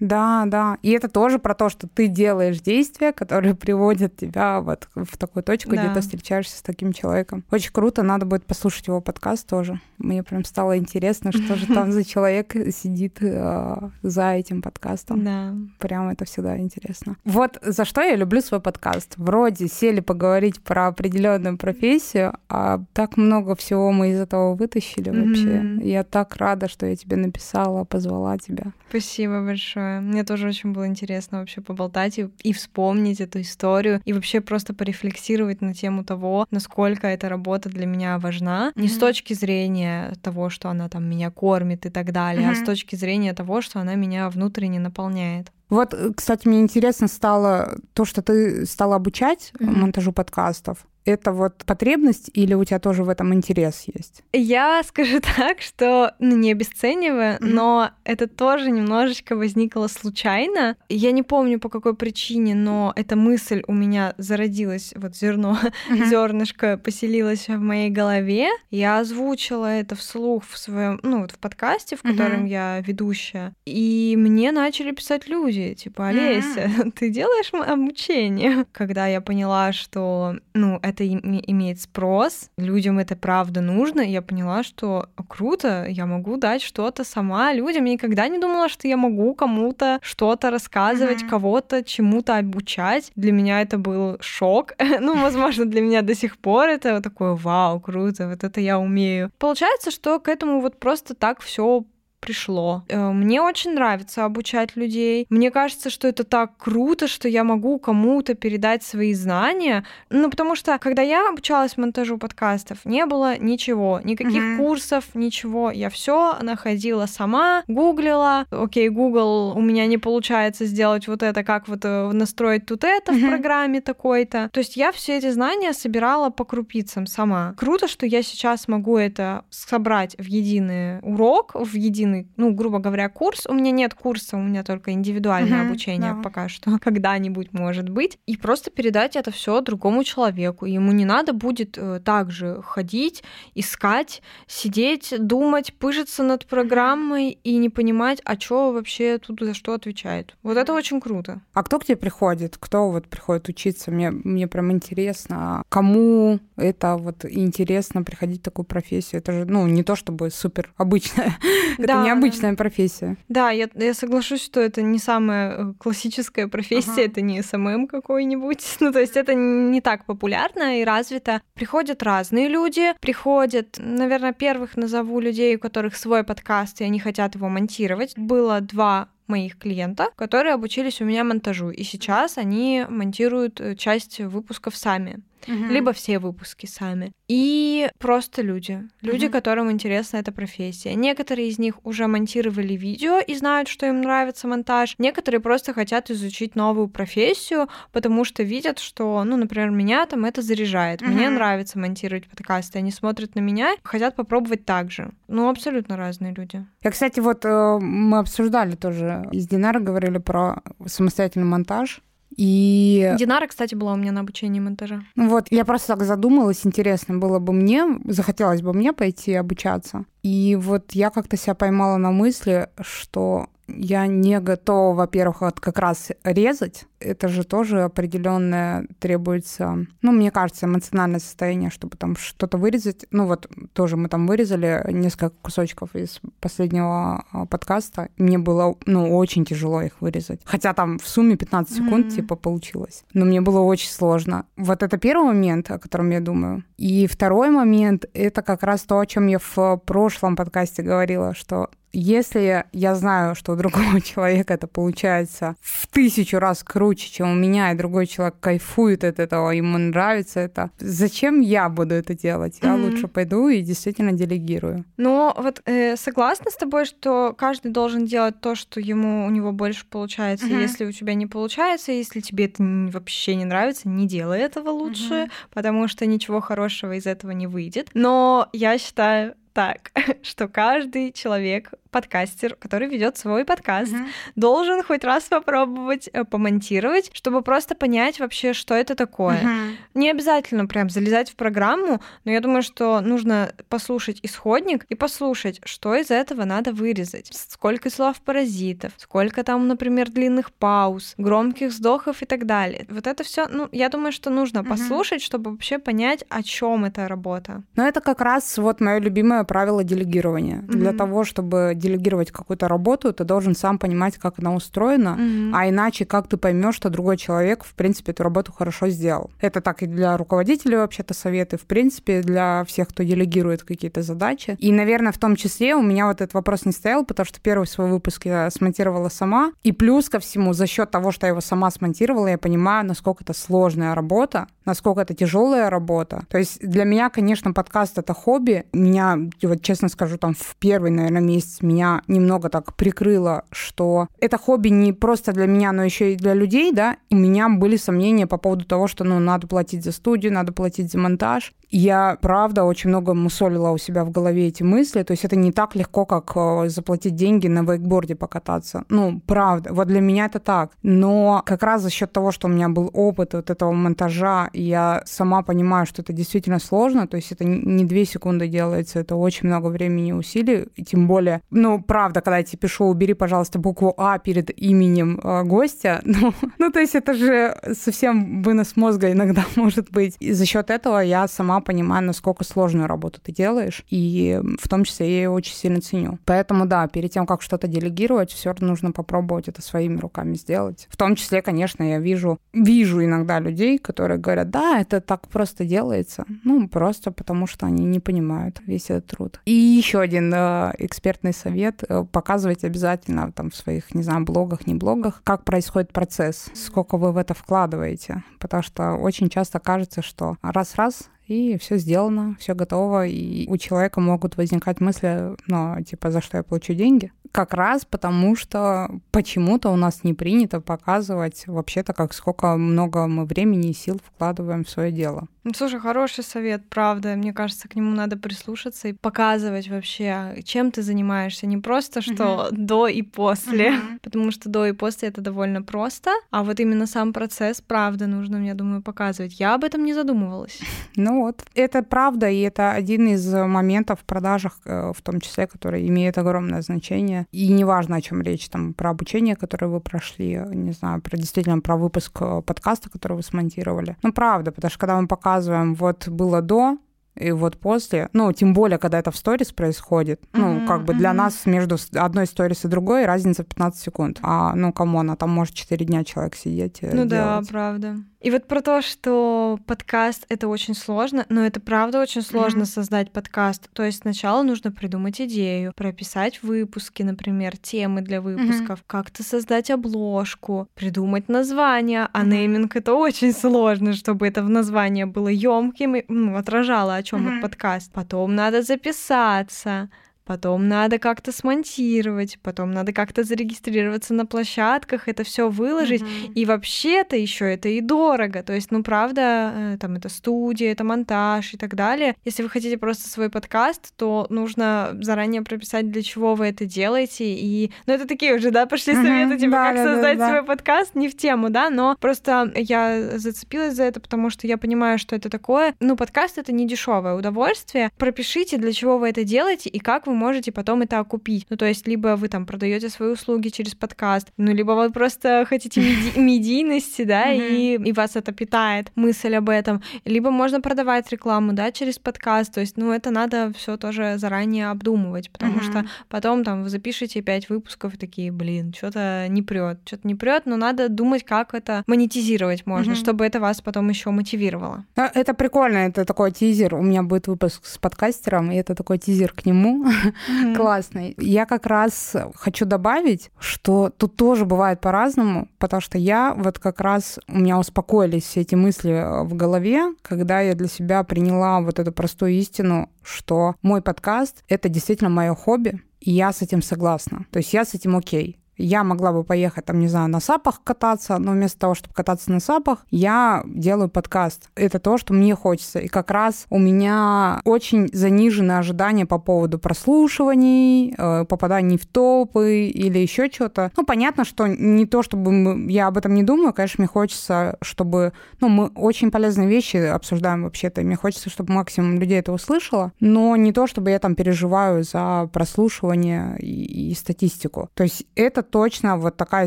Да, да. И это тоже про то, что ты делаешь действия, которые [laughs] приводят тебя вот в такую точку, где Да. ты встречаешься с таким человеком. Очень круто, надо будет послушать его подкаст тоже. Мне прям стало интересно, что же там за [laughs] человек сидит э, за этим подкастом. Да. Прям это всегда интересно. Вот за что я люблю свой подкаст. Вроде сели поговорить про определенную профессию, а так много всего мы из этого вытащили вообще. Я так рада, что я тебе написала, позвала тебя. Спасибо большое. Мне тоже очень было интересно вообще поболтать и, и вспомнить эту историю, и вообще просто порефлексировать на тему того, насколько эта работа для меня важна. Не с точки зрения того, что она там меня кормит и так далее, а с точки зрения того, что она меня внутренне наполняет. Вот, э, кстати, мне интересно стало то, что ты стала обучать Мгм. монтажу подкастов. Это вот потребность или у тебя тоже в этом интерес есть? Я скажу [laughs] так, что ну, не обесценивая, Мгм. но это тоже немножечко возникло случайно. Я не помню по какой причине, но эта мысль у меня зародилась, вот зерно, [laughs] зернышко поселилось в моей голове. Я озвучила это вслух в своем, ну вот в подкасте, в котором я ведущая, и мне начали писать люди, типа Олеся, [laughs] ты делаешь обучение? Когда я поняла, что, ну, это име- имеет спрос, людям это правда нужно, я поняла, что круто, я могу дать что-то сама людям. Я никогда не думала, что я могу кому-то что-то рассказывать, Мгм. кого-то чему-то обучать. Для меня это был шок. [laughs] ну, возможно, для меня до сих пор это такое вау, круто, вот это я умею. Получается, что к этому вот просто так все пришло. Э, Мне очень нравится обучать людей. Мне кажется, что это так круто, что я могу кому-то передать свои знания. Ну, потому что, когда я обучалась монтажу подкастов, не было ничего, никаких Мгм. курсов, ничего. Я все находила сама, гуглила. Окей, Google, у меня не получается сделать вот это, как вот э, настроить тут это в Мгм. программе такой-то. То есть я все эти знания собирала по крупицам сама. Круто, что я сейчас могу это собрать в единый урок, в единый полный, ну, грубо говоря, курс. У меня нет курса, у меня только индивидуальное Мгм, обучение да. пока что, [laughs] когда-нибудь может быть. И просто передать это все другому человеку. Ему не надо будет э, также ходить, искать, сидеть, думать, пыжиться над программой и не понимать, а что вообще тут за что отвечает. Вот это очень круто. А кто к тебе приходит? Кто вот приходит учиться? Мне, мне прям интересно, кому это вот интересно приходить в такую профессию? Это же, ну, не то чтобы супер обычная, [laughs] это Да, необычная профессия. Да, я, я соглашусь, что это не самая э, классическая профессия, Ага. это не SMM какой-нибудь. [laughs] Ну, то есть это не так популярно и развито. Приходят разные люди, приходят, наверное, первых назову людей, у которых свой подкаст, и они хотят его монтировать. Было два моих клиента, которые обучились у меня монтажу, и сейчас они монтируют э, часть выпусков сами либо все выпуски сами. И просто люди. Люди, Мгм. которым интересна эта профессия. Некоторые из них уже монтировали видео и знают, что им нравится монтаж. Некоторые просто хотят изучить новую профессию, потому что видят, что, ну, например, меня там это заряжает. Мне Мгм. нравится монтировать подкасты. Они смотрят на меня, хотят попробовать так же. Ну, абсолютно разные люди. Я, кстати, вот э, мы обсуждали тоже, из Динара говорили про самостоятельный монтаж. И Динара, кстати, была у меня на обучении монтажа. ну вот я просто так задумалась, интересно было бы мне, захотелось бы мне пойти обучаться. И вот я как-то себя поймала на мысли, что я не готова, во-первых, вот как раз резать. Это же тоже определенное требуется, ну, мне кажется, эмоциональное состояние, чтобы там что-то вырезать. Ну, вот тоже мы там вырезали несколько кусочков из последнего а, подкаста. Мне было, ну, очень тяжело их вырезать. Хотя там в сумме 15 секунд, Мгм. типа, получилось. Но мне было очень сложно. Вот это первый момент, о котором я думаю. И второй момент — это как раз то, о чем я в прошлом подкасте говорила, что если я знаю, что у другого [laughs] человека это получается в тысячу раз круче, чем у меня, и другой человек кайфует от этого, ему нравится это, зачем я буду это делать? Я Мгм. лучше пойду и действительно делегирую. Но вот э, согласна с тобой, что каждый должен делать то, что ему у него больше получается. Мгм. Если у тебя не получается, если тебе это вообще не нравится, не делай этого лучше, Мгм. потому что ничего хорошего из этого не выйдет. Но я считаю так, [laughs] что каждый человек, подкастер, который ведет свой подкаст, должен хоть раз попробовать э, помонтировать, чтобы просто понять вообще, что это такое. Не обязательно прям залезать в программу, но я думаю, что нужно послушать исходник и послушать, что из этого надо вырезать. Сколько слов паразитов, сколько там, например, длинных пауз, громких вздохов и так далее. Вот это все, ну, я думаю, что нужно Мгм. послушать, чтобы вообще понять, о чем эта работа. Но это как раз вот мое любимое правило делегирования. Для Мгм. того, чтобы делегировать какую-то работу, ты должен сам понимать, как она устроена, а иначе как ты поймешь, что другой человек, в принципе, эту работу хорошо сделал. Это так и для руководителей вообще-то советы, в принципе, для всех, кто делегирует какие-то задачи. И, наверное, в том числе у меня вот этот вопрос не стоял, потому что первый свой выпуск я смонтировала сама. И плюс ко всему, за счет того, что я его сама смонтировала, я понимаю, насколько это сложная работа, насколько это тяжелая работа. То есть для меня, конечно, подкаст это хобби. Меня, вот честно скажу, там в первый, наверное, месяц меня немного так прикрыло, что это хобби не просто для меня, но еще и для людей, да. И у меня были сомнения по поводу того, что, ну, надо платить за студию, надо платить за монтаж. Я, правда, очень много мусолила у себя в голове эти мысли. То есть это не так легко, как э, заплатить деньги на вейкборде покататься. Ну, правда. Вот для меня это так. Но как раз за счет того, что у меня был опыт вот этого монтажа, я сама понимаю, что это действительно сложно. То есть это не две секунды делается, это очень много времени и усилий. И тем более, ну, правда, когда я тебе пишу, убери, пожалуйста, букву А перед именем э, гостя, [laughs] ну, ну, то есть это же совсем вынос мозга иногда [laughs] может быть. И за счет этого я сама понимаю, насколько сложную работу ты делаешь, и в том числе я ее очень сильно ценю. Поэтому, да, перед тем, как что-то делегировать, все нужно попробовать это своими руками сделать. В том числе, конечно, я вижу, вижу иногда людей, которые говорят, да, это так просто делается. Ну, просто потому что они не понимают весь этот труд. И еще один э, экспертный совет. э, показывайте обязательно там в своих, не знаю, блогах, не блогах, как происходит процесс, сколько вы в это вкладываете. Потому что очень часто кажется, что раз-раз и все сделано, все готово, и у человека могут возникать мысли, ну, типа, за что я получу деньги? Как раз потому, что почему-то у нас не принято показывать вообще-то, как сколько много мы времени и сил вкладываем в свое дело. Ну, слушай, хороший совет, правда. Мне кажется, к нему надо прислушаться и показывать вообще, чем ты занимаешься. Не просто, что uh-huh. до и после, uh-huh. потому что до и после это довольно просто, а вот именно сам процесс, правда, нужно, я думаю, показывать. Я об этом не задумывалась. Ну вот, это правда, и это один из моментов в продажах, э, в том числе, который имеет огромное значение. И неважно, о чем речь, там, про обучение, которое вы прошли, не знаю, про действительно про выпуск э, подкаста, который вы смонтировали. Ну, правда, потому что когда мы показываем вот было до, и вот после, ну, тем более, когда это в сторис происходит, mm-hmm, ну, как бы для mm-hmm. нас между одной сторис и другой разница в 15 секунд. А, ну, кому она там может 4 дня человек сидеть Ну делать. да, правда. И вот про то, что подкаст — это очень сложно, но это правда очень сложно mm-hmm. создать подкаст. То есть сначала нужно придумать идею, прописать выпуски, например, темы для выпусков, mm-hmm. как-то создать обложку, придумать название, а mm-hmm. нейминг — это очень сложно, чтобы это в названии было емким и ну, отражало, о чем mm-hmm. подкаст. Потом надо записаться, потом надо как-то смонтировать, потом надо как-то зарегистрироваться на площадках, это все выложить. Mm-hmm. И вообще-то еще это и дорого. То есть, ну, правда, э, там это студия, это монтаж и так далее. Если вы хотите просто свой подкаст, то нужно заранее прописать, для чего вы это делаете. И, ну, это такие уже, да, пошли советы, mm-hmm. типа, да, как да, создать да, свой подкаст, не в тему, да, но просто я зацепилась за это, потому что я понимаю, что это такое. Ну, подкаст — это не дешевое удовольствие. Пропишите, для чего вы это делаете и как вы можете потом это окупить. Ну, то есть, либо вы там продаете свои услуги через подкаст, ну, либо вы просто хотите меди- [laughs] медийности, да, и, и вас это питает, мысль об этом. Либо можно продавать рекламу, да, через подкаст. То есть, ну, это надо все тоже заранее обдумывать, потому что потом там вы запишете пять выпусков и такие, блин, что-то не прет, что-то не прет, но надо думать, как это монетизировать можно, чтобы это вас потом еще мотивировало. Это прикольно, это такой тизер. У меня будет выпуск с подкастером, и это такой тизер к нему. [laughs] mm-hmm. классный. Я как раз хочу добавить, что тут тоже бывает по-разному, потому что я вот как раз, у меня успокоились все эти мысли э, в голове, когда я для себя приняла вот эту простую истину, что мой подкаст — это действительно мое хобби, и я с этим согласна. То есть я с этим окей. Я могла бы поехать, там, не знаю, на сапах кататься, но вместо того, чтобы кататься на сапах, я делаю подкаст. Это то, что мне хочется. И как раз у меня очень заниженные ожидания по поводу прослушиваний, э, попаданий в топы или еще что-то. Ну, понятно, что не то, чтобы я об этом не думаю, конечно, мне хочется, чтобы... Ну, мы очень полезные вещи обсуждаем вообще-то, мне хочется, чтобы максимум людей это услышало, но не то, чтобы я там переживаю за прослушивание и, и статистику. То есть это точно вот такая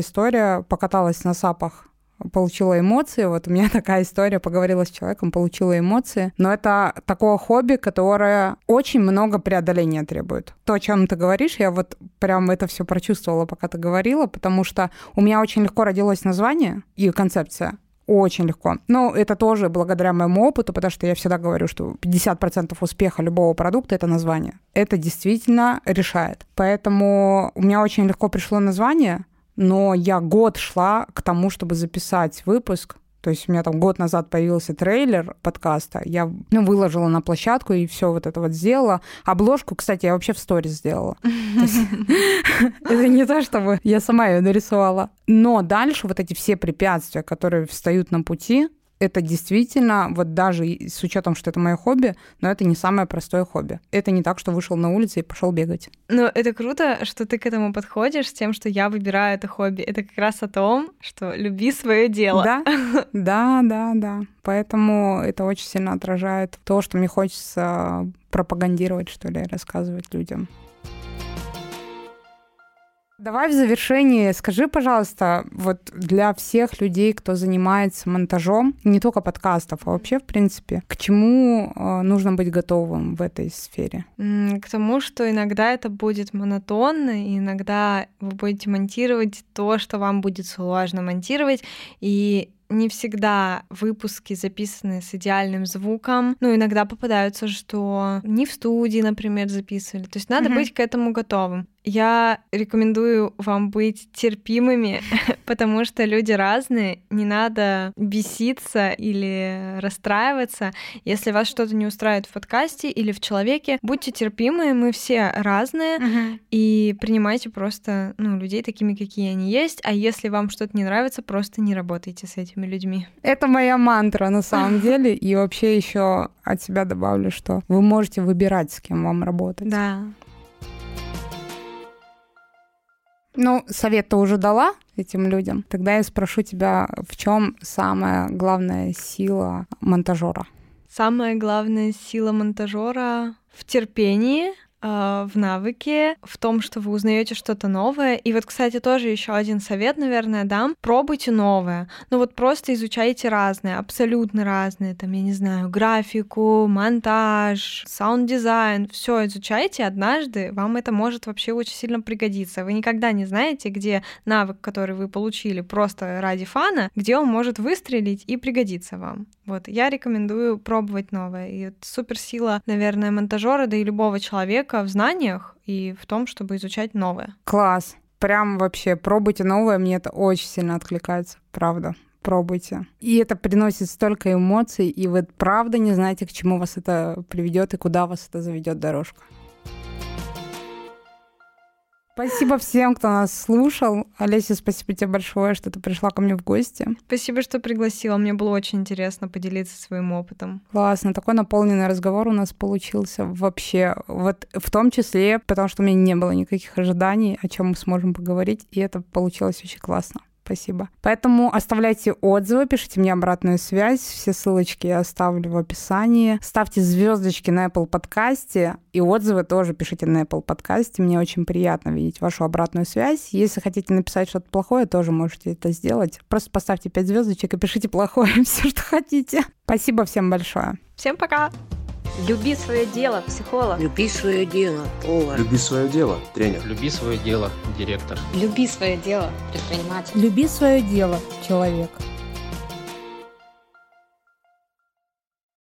история. Покаталась на сапах получила эмоции. Вот у меня [laughs] такая история, поговорила с человеком, получила эмоции. Но это такое хобби, которое очень много преодоления требует. То, о чем ты говоришь, я вот прям это все прочувствовала, пока ты говорила, потому что у меня очень легко родилось название и концепция очень легко. Но это тоже благодаря моему опыту, потому что я всегда говорю, что 50% успеха любого продукта — это название. Это действительно решает. Поэтому у меня очень легко пришло название, но я год шла к тому, чтобы записать выпуск, то есть у меня там год назад появился трейлер подкаста, я ну, выложила на площадку и все вот это вот сделала. Обложку, кстати, я вообще в сторис сделала. [laughs] [laughs] Это не то, чтобы я сама ее нарисовала. Но дальше вот эти все препятствия, которые встают на пути, это действительно, вот даже с учетом, что это мое хобби, но это не самое простое хобби. Это не так, что вышел на улицу и пошел бегать. Но это круто, что ты к этому подходишь с тем, что я выбираю это хобби. Это как раз о том, что люби свое дело. Да, [laughs] да, да, да. Поэтому это очень сильно отражает то, что мне хочется пропагандировать, что ли, рассказывать людям. Давай в завершении скажи, пожалуйста, вот для всех людей, кто занимается монтажом, не только подкастов, а вообще, в принципе, к чему э, нужно быть готовым в этой сфере? К тому, что иногда это будет монотонно, и иногда вы будете монтировать то, что вам будет сложно монтировать, и не всегда выпуски записаны с идеальным звуком. Ну, иногда попадаются, что не в студии, например, записывали. То есть надо mm-hmm. быть к этому готовым. Я рекомендую вам быть терпимыми, [laughs] потому что люди разные, не надо беситься или расстраиваться. Если вас что-то не устраивает в подкасте или в человеке, будьте терпимы, мы все разные, Мгм. и принимайте просто ну, людей такими, какие они есть. А если вам что-то не нравится, просто не работайте с этими людьми. Это моя мантра на самом [laughs] деле. И вообще еще от себя добавлю, что вы можете выбирать, с кем вам работать. Да. Ну, совет ты уже дала этим людям. Тогда я спрошу тебя, в чем самая главная сила монтажера? Самая главная сила монтажера в терпении, а, в навыке, в том, что вы узнаете что-то новое. И вот, кстати, тоже еще один совет, наверное, дам. Пробуйте новое. Ну вот просто изучайте разные, абсолютно разные. Там, я не знаю, графику, монтаж, саунд-дизайн. Все изучайте. Однажды вам это может вообще очень сильно пригодиться. Вы никогда не знаете, где навык, который вы получили просто ради fun а, где он может выстрелить и пригодиться вам. Вот, я рекомендую пробовать новое. И это суперсила, наверное, монтажера, да и любого человека в знаниях и в том, чтобы изучать новое. Класс. Прям вообще пробуйте новое, мне это очень сильно откликается, правда. Пробуйте. И это приносит столько эмоций, и вы правда не знаете, к чему вас это приведет и куда вас это заведет дорожка. Спасибо всем, кто нас слушал. Олеся, спасибо тебе большое, что ты пришла ко мне в гости. Спасибо, что пригласила. Мне было очень интересно поделиться своим опытом. Классно, такой наполненный разговор у нас получился вообще. Вот в том числе, потому что у меня не было никаких ожиданий, о чем мы сможем поговорить, и это получилось очень классно. Спасибо. Поэтому оставляйте отзывы, пишите мне обратную связь. Все ссылочки я оставлю в описании. Ставьте звездочки на Apple подкасте. И отзывы тоже пишите на Apple подкасте. Мне очень приятно видеть вашу обратную связь. Если хотите написать что-то плохое, тоже можете это сделать. Просто поставьте 5 звездочек и пишите плохое, [laughs] все, что хотите. Спасибо всем большое. Всем пока! Люби свое дело, психолог. Люби свое дело, повар. Люби свое дело, тренер. Люби свое дело, директор. Люби свое дело, предприниматель. Люби свое дело, человек.